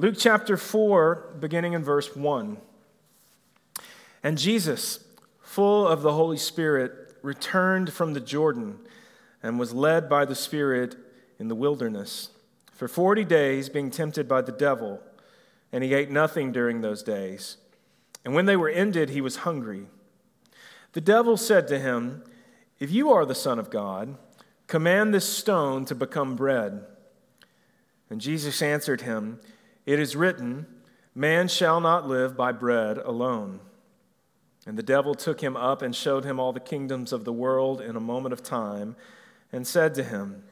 Luke chapter 4, beginning in verse 1. And Jesus, full of the Holy Spirit, returned from the Jordan and was led by the Spirit in the wilderness for 40 days, being tempted by the devil. And he ate nothing during those days. And when they were ended, he was hungry. The devil said to him, If you are the Son of God, command this stone to become bread. And Jesus answered him, It is written, Man shall not live by bread alone. And the devil took him up and showed him all the kingdoms of the world in a moment of time, and said to him,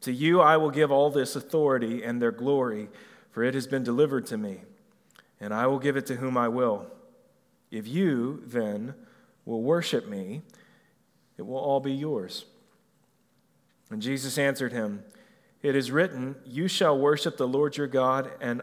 To you I will give all this authority and their glory, for it has been delivered to me, and I will give it to whom I will. If you, then, will worship me, it will all be yours. And Jesus answered him, It is written, You shall worship the Lord your God, and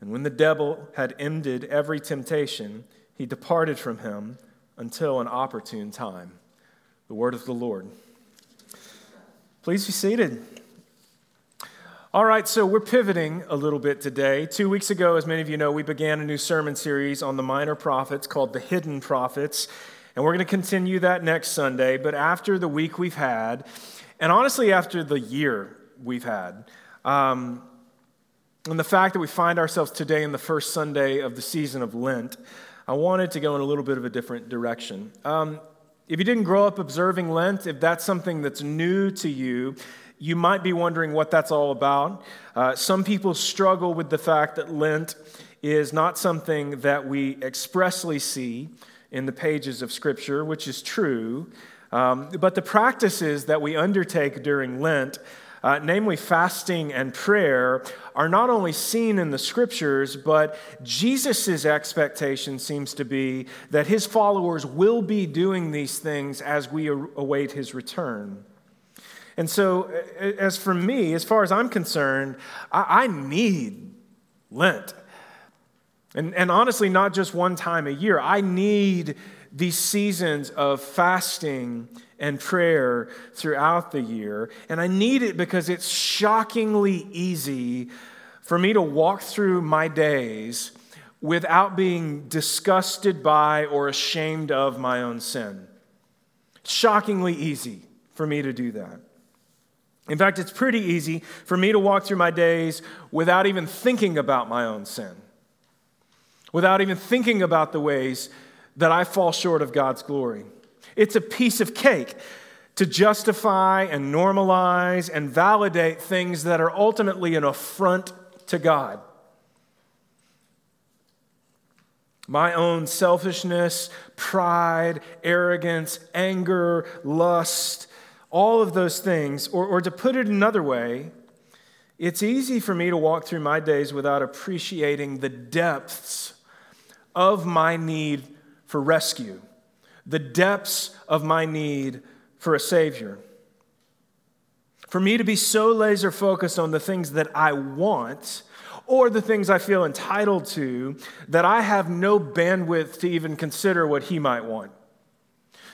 And when the devil had ended every temptation, he departed from him until an opportune time. The word of the Lord. Please be seated. All right, so we're pivoting a little bit today. Two weeks ago, as many of you know, we began a new sermon series on the minor prophets called The Hidden Prophets. And we're going to continue that next Sunday. But after the week we've had, and honestly, after the year we've had, um, and the fact that we find ourselves today in the first Sunday of the season of Lent, I wanted to go in a little bit of a different direction. Um, if you didn't grow up observing Lent, if that's something that's new to you, you might be wondering what that's all about. Uh, some people struggle with the fact that Lent is not something that we expressly see in the pages of Scripture, which is true. Um, but the practices that we undertake during Lent uh, namely fasting and prayer, are not only seen in the scriptures, but Jesus' expectation seems to be that his followers will be doing these things as we await his return. And so, as for me, as far as I'm concerned, I, I need Lent. And, and honestly, not just one time a year. I need these seasons of fasting and prayer throughout the year. And I need it because it's shockingly easy for me to walk through my days without being disgusted by or ashamed of my own sin. Shockingly easy for me to do that. In fact, it's pretty easy for me to walk through my days without even thinking about my own sin, without even thinking about the ways that I fall short of God's glory. It's a piece of cake to justify and normalize and validate things that are ultimately an affront to God. My own selfishness, pride, arrogance, anger, lust, all of those things, or, or to put it another way, it's easy for me to walk through my days without appreciating the depths of my need for rescue the depths of my need for a Savior. For me to be so laser focused on the things that I want or the things I feel entitled to that I have no bandwidth to even consider what He might want.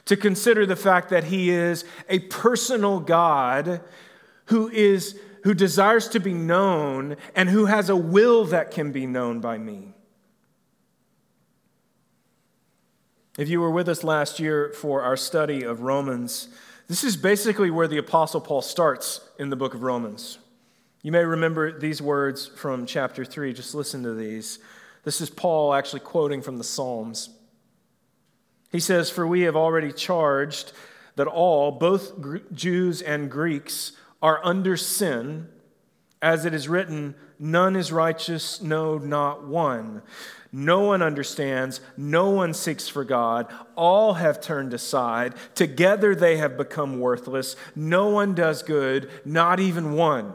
To consider the fact that He is a personal God who is who desires to be known and who has a will that can be known by me. If you were with us last year for our study of Romans, this is basically where the Apostle Paul starts in the book of Romans. You may remember these words from chapter 3. Just listen to these. This is Paul actually quoting from the Psalms. He says, For we have already charged that all, both Jews and Greeks, are under sin, as it is written, None is righteous, no, not one. No one understands. No one seeks for God. All have turned aside. Together they have become worthless. No one does good, not even one.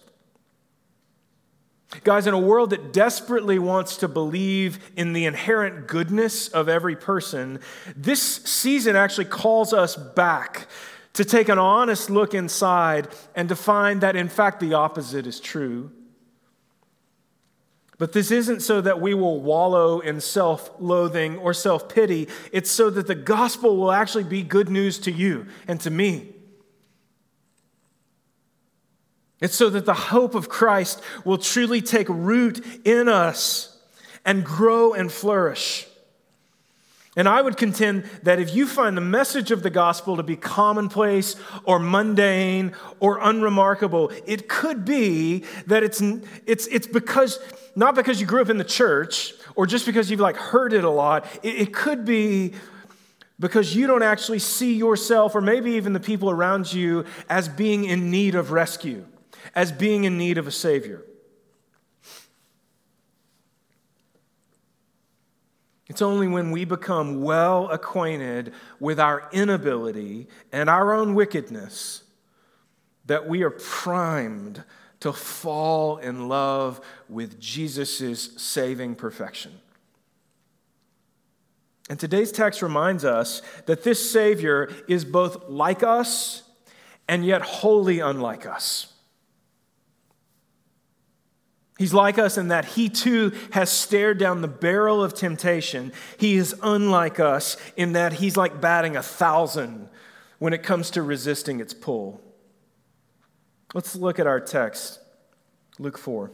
Guys, in a world that desperately wants to believe in the inherent goodness of every person, this season actually calls us back to take an honest look inside and to find that, in fact, the opposite is true. But this isn't so that we will wallow in self loathing or self pity. It's so that the gospel will actually be good news to you and to me. It's so that the hope of Christ will truly take root in us and grow and flourish. And I would contend that if you find the message of the gospel to be commonplace or mundane or unremarkable, it could be that it's, it's, it's because, not because you grew up in the church or just because you've like heard it a lot, it, it could be because you don't actually see yourself or maybe even the people around you as being in need of rescue, as being in need of a savior. It's only when we become well acquainted with our inability and our own wickedness that we are primed to fall in love with Jesus' saving perfection. And today's text reminds us that this Savior is both like us and yet wholly unlike us. He's like us in that he too has stared down the barrel of temptation. He is unlike us in that he's like batting a thousand when it comes to resisting its pull. Let's look at our text, Luke 4.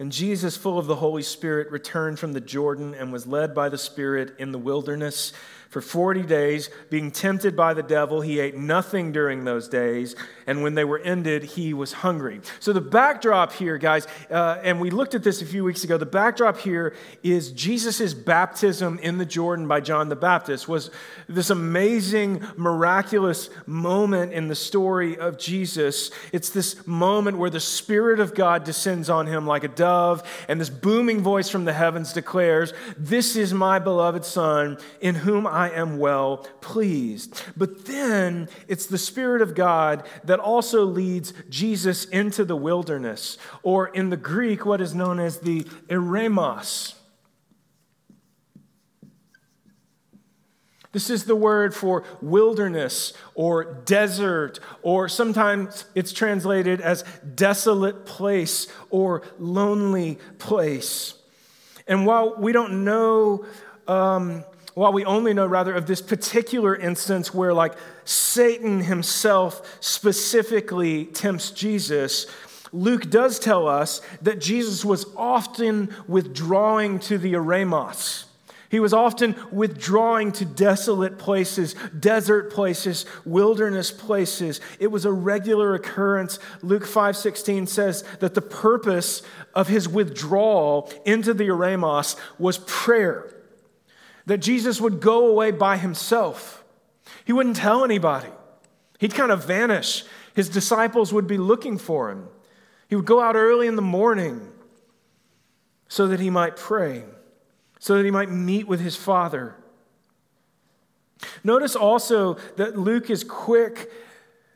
And Jesus, full of the Holy Spirit, returned from the Jordan and was led by the Spirit in the wilderness for 40 days, being tempted by the devil, he ate nothing during those days, and when they were ended, he was hungry. So, the backdrop here, guys, uh, and we looked at this a few weeks ago, the backdrop here is Jesus' baptism in the Jordan by John the Baptist, was this amazing, miraculous moment in the story of Jesus. It's this moment where the Spirit of God descends on him like a dove, and this booming voice from the heavens declares, This is my beloved Son, in whom I am well pleased. But then it's the Spirit of God that also leads Jesus into the wilderness, or in the Greek, what is known as the eremos. This is the word for wilderness or desert, or sometimes it's translated as desolate place or lonely place. And while we don't know um, while we only know rather of this particular instance where like Satan himself specifically tempts Jesus, Luke does tell us that Jesus was often withdrawing to the eremos. He was often withdrawing to desolate places, desert places, wilderness places. It was a regular occurrence. Luke 5:16 says that the purpose of his withdrawal into the eremos was prayer that Jesus would go away by himself. He wouldn't tell anybody, he'd kind of vanish. His disciples would be looking for him. He would go out early in the morning so that he might pray, so that he might meet with his Father. Notice also that Luke is quick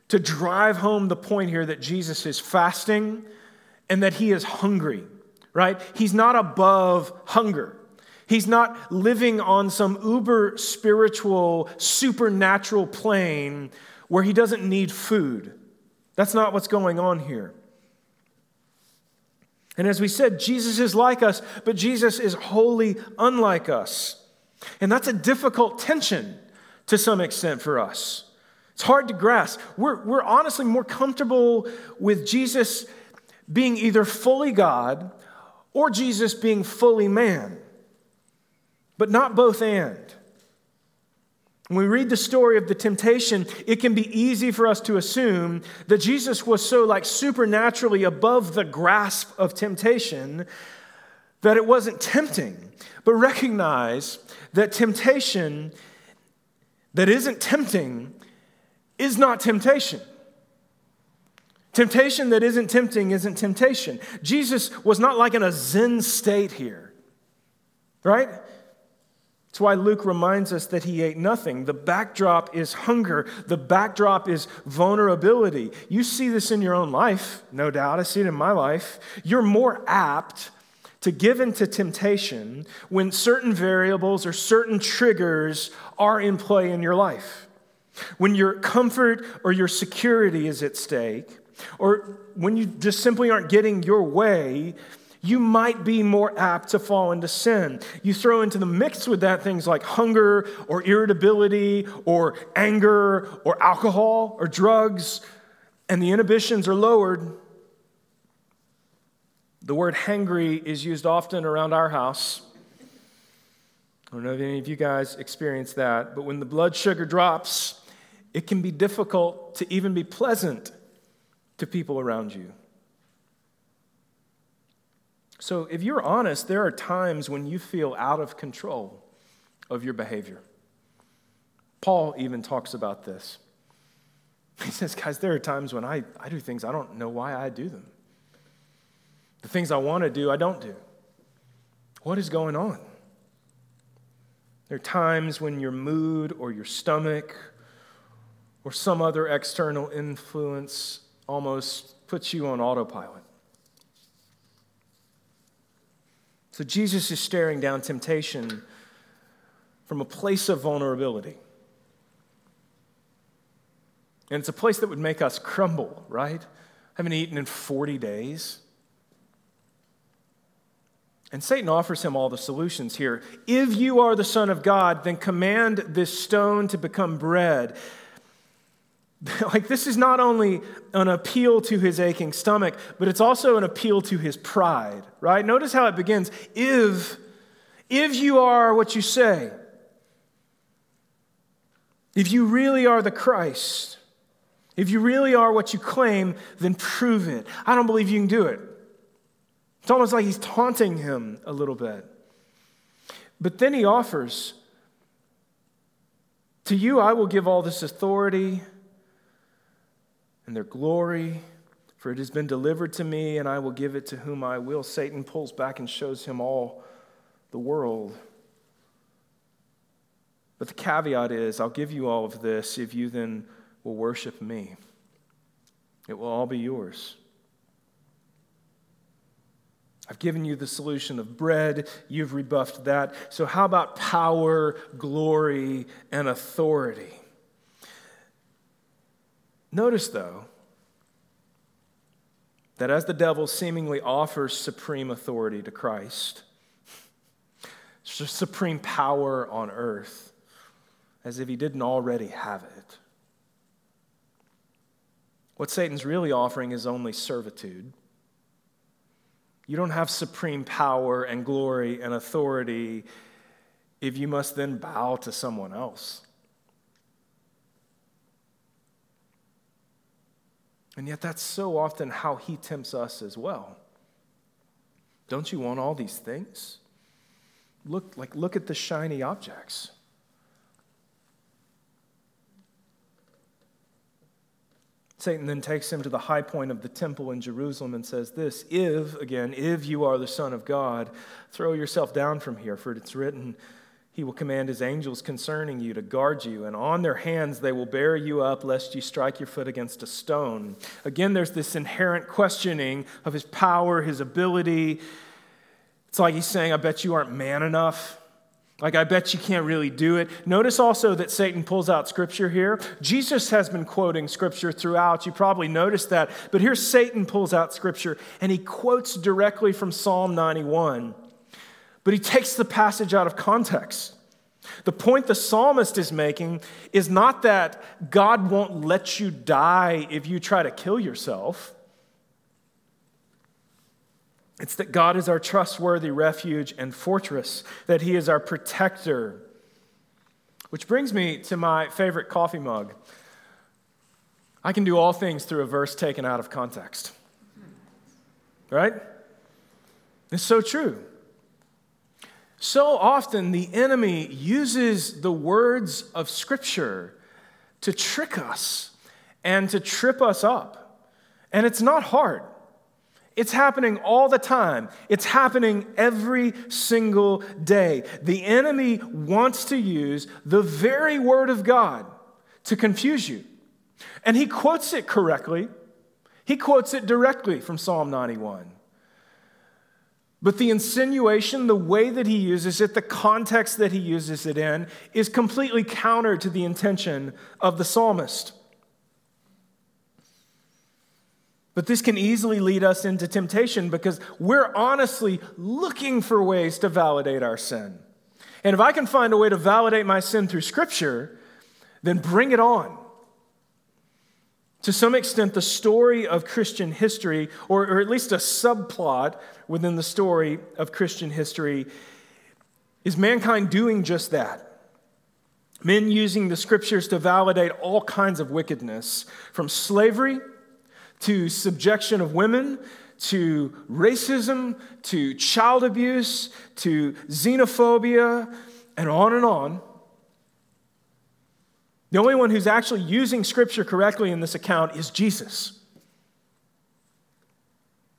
to drive home the point here that Jesus is fasting and that he is hungry, right? He's not above hunger. He's not living on some uber spiritual, supernatural plane where he doesn't need food. That's not what's going on here. And as we said, Jesus is like us, but Jesus is wholly unlike us. And that's a difficult tension to some extent for us. It's hard to grasp. We're, we're honestly more comfortable with Jesus being either fully God or Jesus being fully man but not both and. When we read the story of the temptation, it can be easy for us to assume that Jesus was so like supernaturally above the grasp of temptation that it wasn't tempting. But recognize that temptation that isn't tempting is not temptation. Temptation that isn't tempting isn't temptation. Jesus was not like in a Zen state here, right? That's why Luke reminds us that he ate nothing. The backdrop is hunger, the backdrop is vulnerability. You see this in your own life, no doubt. I see it in my life. You're more apt to give into temptation when certain variables or certain triggers are in play in your life. When your comfort or your security is at stake, or when you just simply aren't getting your way, you might be more apt to fall into sin. You throw into the mix with that things like hunger or irritability or anger or alcohol or drugs, and the inhibitions are lowered. The word hangry is used often around our house. I don't know if any of you guys experience that, but when the blood sugar drops, it can be difficult to even be pleasant to people around you. So, if you're honest, there are times when you feel out of control of your behavior. Paul even talks about this. He says, Guys, there are times when I, I do things I don't know why I do them. The things I want to do, I don't do. What is going on? There are times when your mood or your stomach or some other external influence almost puts you on autopilot. So Jesus is staring down temptation from a place of vulnerability. And it's a place that would make us crumble, right? haven't eaten in 40 days. And Satan offers him all the solutions here. If you are the Son of God, then command this stone to become bread. like, this is not only an appeal to his aching stomach, but it's also an appeal to his pride, right? Notice how it begins. If, if you are what you say, if you really are the Christ, if you really are what you claim, then prove it. I don't believe you can do it. It's almost like he's taunting him a little bit. But then he offers, To you I will give all this authority and their glory, for it has been delivered to me, and I will give it to whom I will. Satan pulls back and shows him all the world. But the caveat is I'll give you all of this if you then will worship me. It will all be yours. I've given you the solution of bread. You've rebuffed that. So, how about power, glory, and authority? Notice, though, that as the devil seemingly offers supreme authority to Christ, supreme power on earth, as if he didn't already have it, what Satan's really offering is only servitude. You don't have supreme power and glory and authority if you must then bow to someone else. And yet, that's so often how he tempts us as well. Don't you want all these things? Look, like, look at the shiny objects. Satan then takes him to the high point of the temple in Jerusalem and says, This, if, again, if you are the Son of God, throw yourself down from here, for it's written, He will command His angels concerning you to guard you, and on their hands they will bear you up, lest you strike your foot against a stone. Again, there's this inherent questioning of His power, His ability. It's like He's saying, I bet you aren't man enough. Like, I bet you can't really do it. Notice also that Satan pulls out scripture here. Jesus has been quoting scripture throughout. You probably noticed that. But here Satan pulls out scripture and he quotes directly from Psalm 91. But he takes the passage out of context. The point the psalmist is making is not that God won't let you die if you try to kill yourself. It's that God is our trustworthy refuge and fortress, that He is our protector. Which brings me to my favorite coffee mug. I can do all things through a verse taken out of context. Right? It's so true. So often, the enemy uses the words of Scripture to trick us and to trip us up. And it's not hard. It's happening all the time. It's happening every single day. The enemy wants to use the very word of God to confuse you. And he quotes it correctly. He quotes it directly from Psalm 91. But the insinuation, the way that he uses it, the context that he uses it in, is completely counter to the intention of the psalmist. But this can easily lead us into temptation because we're honestly looking for ways to validate our sin. And if I can find a way to validate my sin through Scripture, then bring it on. To some extent, the story of Christian history, or, or, at least a subplot within the story of Christian history, is mankind doing just that. Men using the scriptures to validate all kinds of wickedness, from slavery to subjection of women to racism to child abuse to xenophobia, and on and on. The only one who's actually using Scripture correctly in this account is Jesus,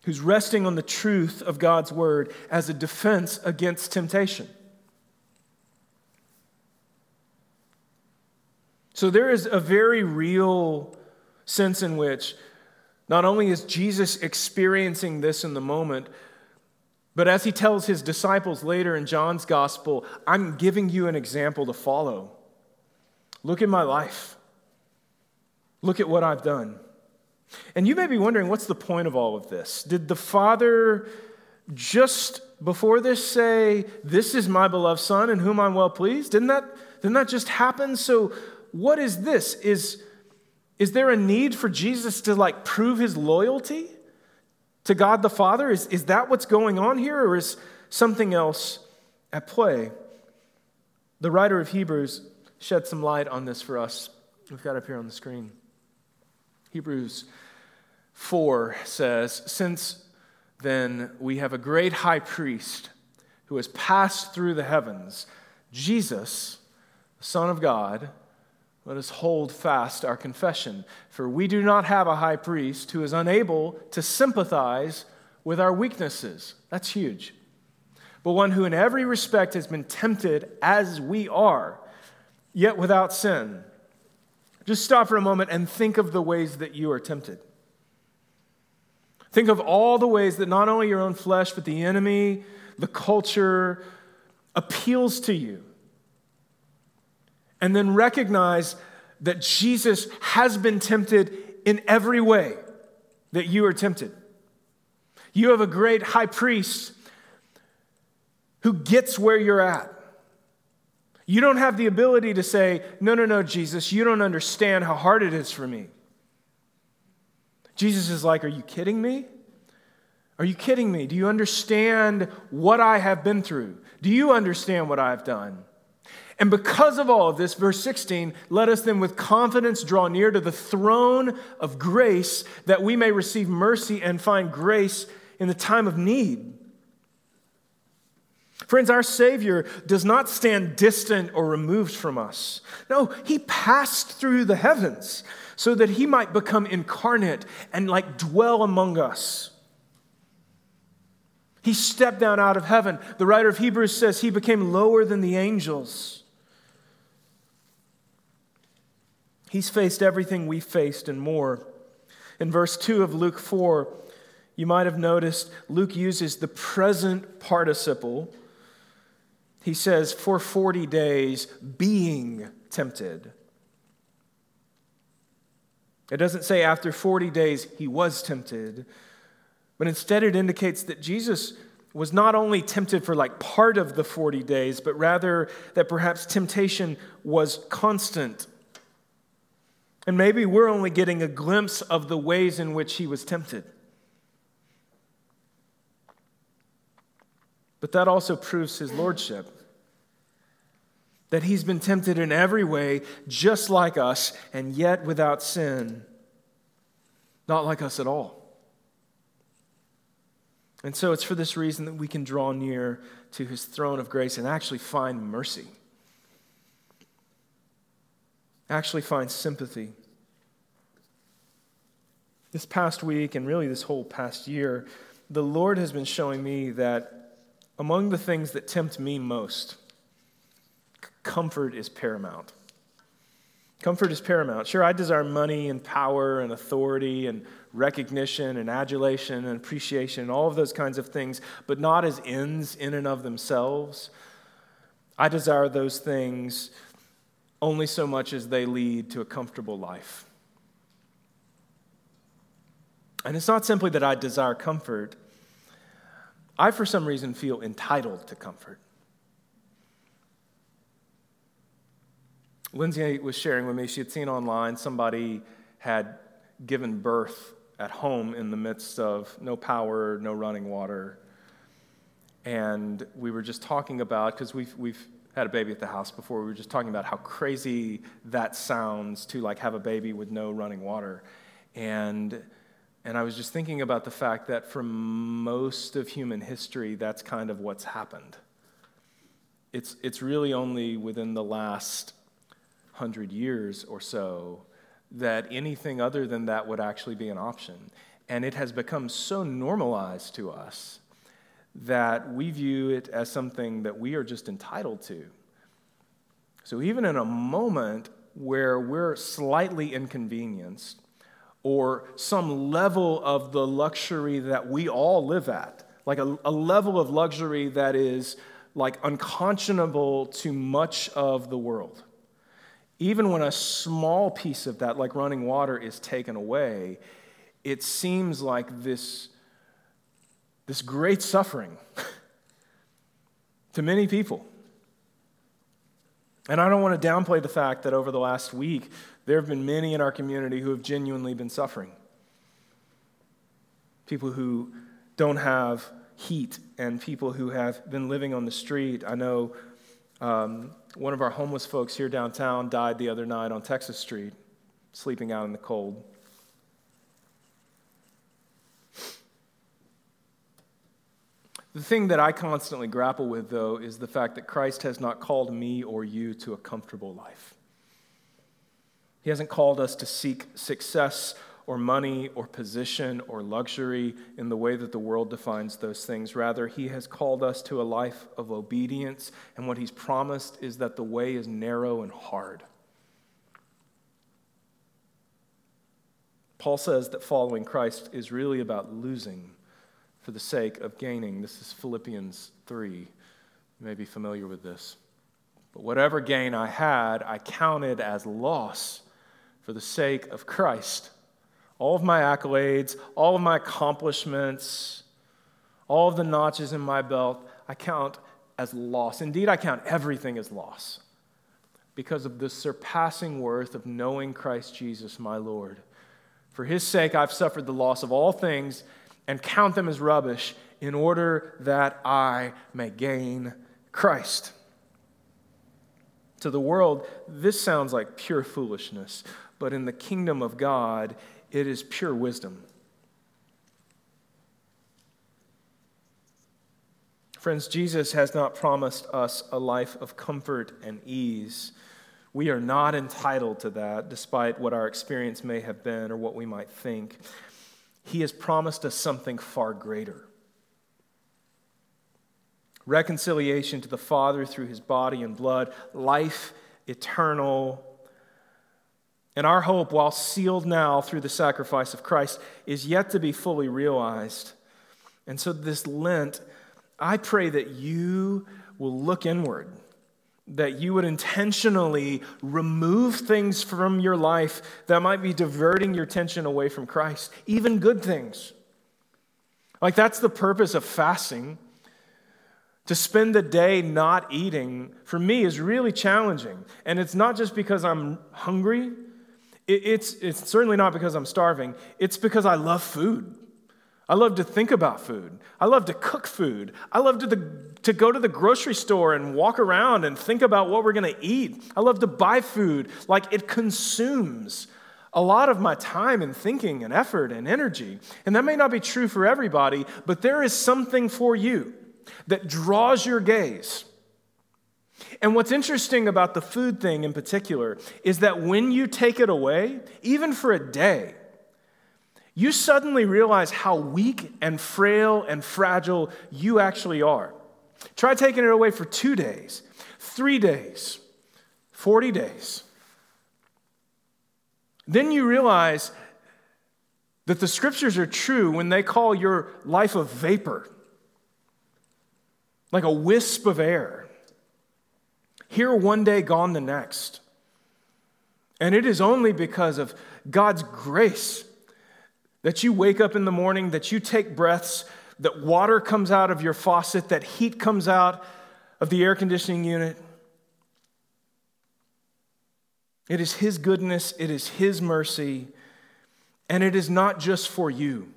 who's resting on the truth of God's Word as a defense against temptation. So there is a very real sense in which not only is Jesus experiencing this in the moment, but as he tells his disciples later in John's gospel, I'm giving you an example to follow. Look at my life. Look at what I've done. And you may be wondering, what's the point of all of this? Did the Father just before this say, This is my beloved Son in whom I'm well pleased? Didn't that, didn't that just happen? So, what is this? Is, is there a need for Jesus to like prove his loyalty to God the Father? Is, is that what's going on here, or is something else at play? The writer of Hebrews shed some light on this for us. We've got up here on the screen. Hebrews 4 says, Since then we have a great high priest who has passed through the heavens, Jesus, the Son of God, let us hold fast our confession. For we do not have a high priest who is unable to sympathize with our weaknesses. That's huge. But one who in every respect has been tempted as we are yet without sin. Just stop for a moment and think of the ways that you are tempted. Think of all the ways that not only your own flesh, but the enemy, the culture appeals to you. And then recognize that Jesus has been tempted in every way that you are tempted. You have a great high priest who gets where you're at. You don't have the ability to say, No, no, no, Jesus, you don't understand how hard it is for me. Jesus is like, Are you kidding me? Are you kidding me? Do you understand what I have been through? Do you understand what I've done? And because of all of this, verse 16, let us then with confidence draw near to the throne of grace that we may receive mercy and find grace in the time of need. Friends, our Savior does not stand distant or removed from us. No, He passed through the heavens so that He might become incarnate and like dwell among us. He stepped down out of heaven. The writer of Hebrews says He became lower than the angels. He's faced everything we faced and more. In verse 2 of Luke 4, you might have noticed Luke uses the present participle he says, for 40 days being tempted. It doesn't say after 40 days he was tempted, but instead it indicates that Jesus was not only tempted for like part of the 40 days, but rather that perhaps temptation was constant. And maybe we're only getting a glimpse of the ways in which he was tempted. But that also proves his lordship. That he's been tempted in every way, just like us, and yet without sin. Not like us at all. And so it's for this reason that we can draw near to his throne of grace and actually find mercy, actually find sympathy. This past week, and really this whole past year, the Lord has been showing me that among the things that tempt me most, comfort is paramount. Comfort is paramount. Sure, I desire money and power and authority and recognition and adulation and appreciation and all of those kinds of things, but not as ends in and of themselves. I desire those things only so much as they lead to a comfortable life. And it's not simply that I desire comfort, I, for some reason, feel entitled to comfort. Lindsay was sharing with me, she had seen online somebody had given birth at home in the midst of no power, no running water. And we were just talking about, because we've, we've had a baby at the house before, we were just talking about how crazy that sounds to like have a baby with no running water. And, and I was just thinking about the fact that for most of human history, that's kind of what's happened. It's, it's really only within the last hundred years or so that anything other than that would actually be an option. And it has become so normalized to us that we view it as something that we are just entitled to. So even in a moment where we're slightly inconvenienced, or some level of the luxury that we all live at, like a, a level of luxury that is like unconscionable to much of the world even when a small piece of that, like running water, is taken away, it seems like this, this great suffering to many people. And I don't want to downplay the fact that over the last week, there have been many in our community who have genuinely been suffering. People who don't have heat and people who have been living on the street. I know um, one of our homeless folks here downtown died the other night on Texas Street, sleeping out in the cold. The thing that I constantly grapple with, though, is the fact that Christ has not called me or you to a comfortable life. He hasn't called us to seek success or money or position or luxury in the way that the world defines those things. Rather, He has called us to a life of obedience, and what He's promised is that the way is narrow and hard. Paul says that following Christ is really about losing for the sake of gaining. This is Philippians 3. You may be familiar with this. But whatever gain I had, I counted as loss for the sake of Christ all of my accolades, all of my accomplishments, all of the notches in my belt, I count as loss. Indeed, I count everything as loss because of the surpassing worth of knowing Christ Jesus, my Lord. For his sake, I've suffered the loss of all things and count them as rubbish in order that I may gain Christ. To the world, this sounds like pure foolishness, but in the kingdom of God, it is pure wisdom. Friends, Jesus has not promised us a life of comfort and ease. We are not entitled to that, despite what our experience may have been or what we might think. He has promised us something far greater reconciliation to the Father through his body and blood, life eternal and our hope, while sealed now through the sacrifice of Christ, is yet to be fully realized. And so, this Lent, I pray that you will look inward, that you would intentionally remove things from your life that might be diverting your attention away from Christ, even good things. Like, that's the purpose of fasting. To spend the day not eating, for me, is really challenging. And it's not just because I'm hungry it's, it's certainly not because I'm starving, it's because I love food. I love to think about food. I love to cook food. I love to, the, to go to the grocery store and walk around and think about what we're going to eat. I love to buy food. Like it consumes a lot of my time and thinking and effort and energy. And that may not be true for everybody, but there is something for you that draws your gaze. And what's interesting about the food thing in particular is that when you take it away, even for a day, you suddenly realize how weak and frail and fragile you actually are. Try taking it away for two days, three days, 40 days. Then you realize that the scriptures are true when they call your life a vapor, like a wisp of air. Here one day, gone the next. And it is only because of God's grace that you wake up in the morning, that you take breaths, that water comes out of your faucet, that heat comes out of the air conditioning unit. It is His goodness, it is His mercy, and it is not just for you.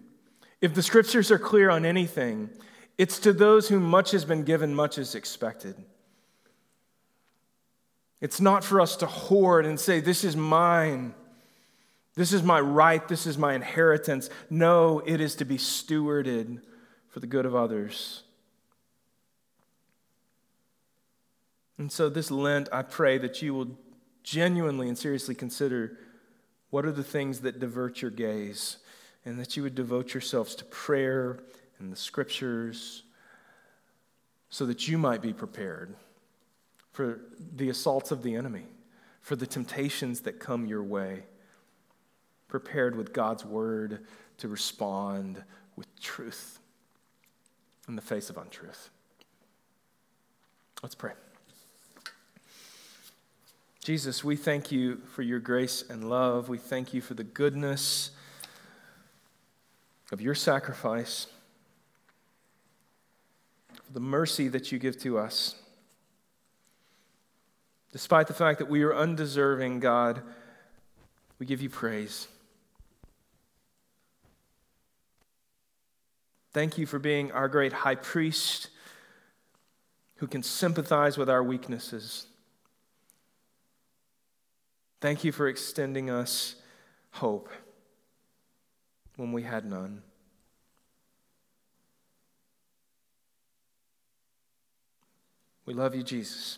If the scriptures are clear on anything, it's to those whom much has been given, much is expected. It's not for us to hoard and say, This is mine. This is my right. This is my inheritance. No, it is to be stewarded for the good of others. And so, this Lent, I pray that you will genuinely and seriously consider what are the things that divert your gaze, and that you would devote yourselves to prayer and the scriptures so that you might be prepared for the assaults of the enemy, for the temptations that come your way, prepared with God's word to respond with truth in the face of untruth. Let's pray. Jesus, we thank you for your grace and love. We thank you for the goodness of your sacrifice, for the mercy that you give to us. Despite the fact that we are undeserving, God, we give you praise. Thank you for being our great high priest who can sympathize with our weaknesses. Thank you for extending us hope when we had none. We love you, Jesus.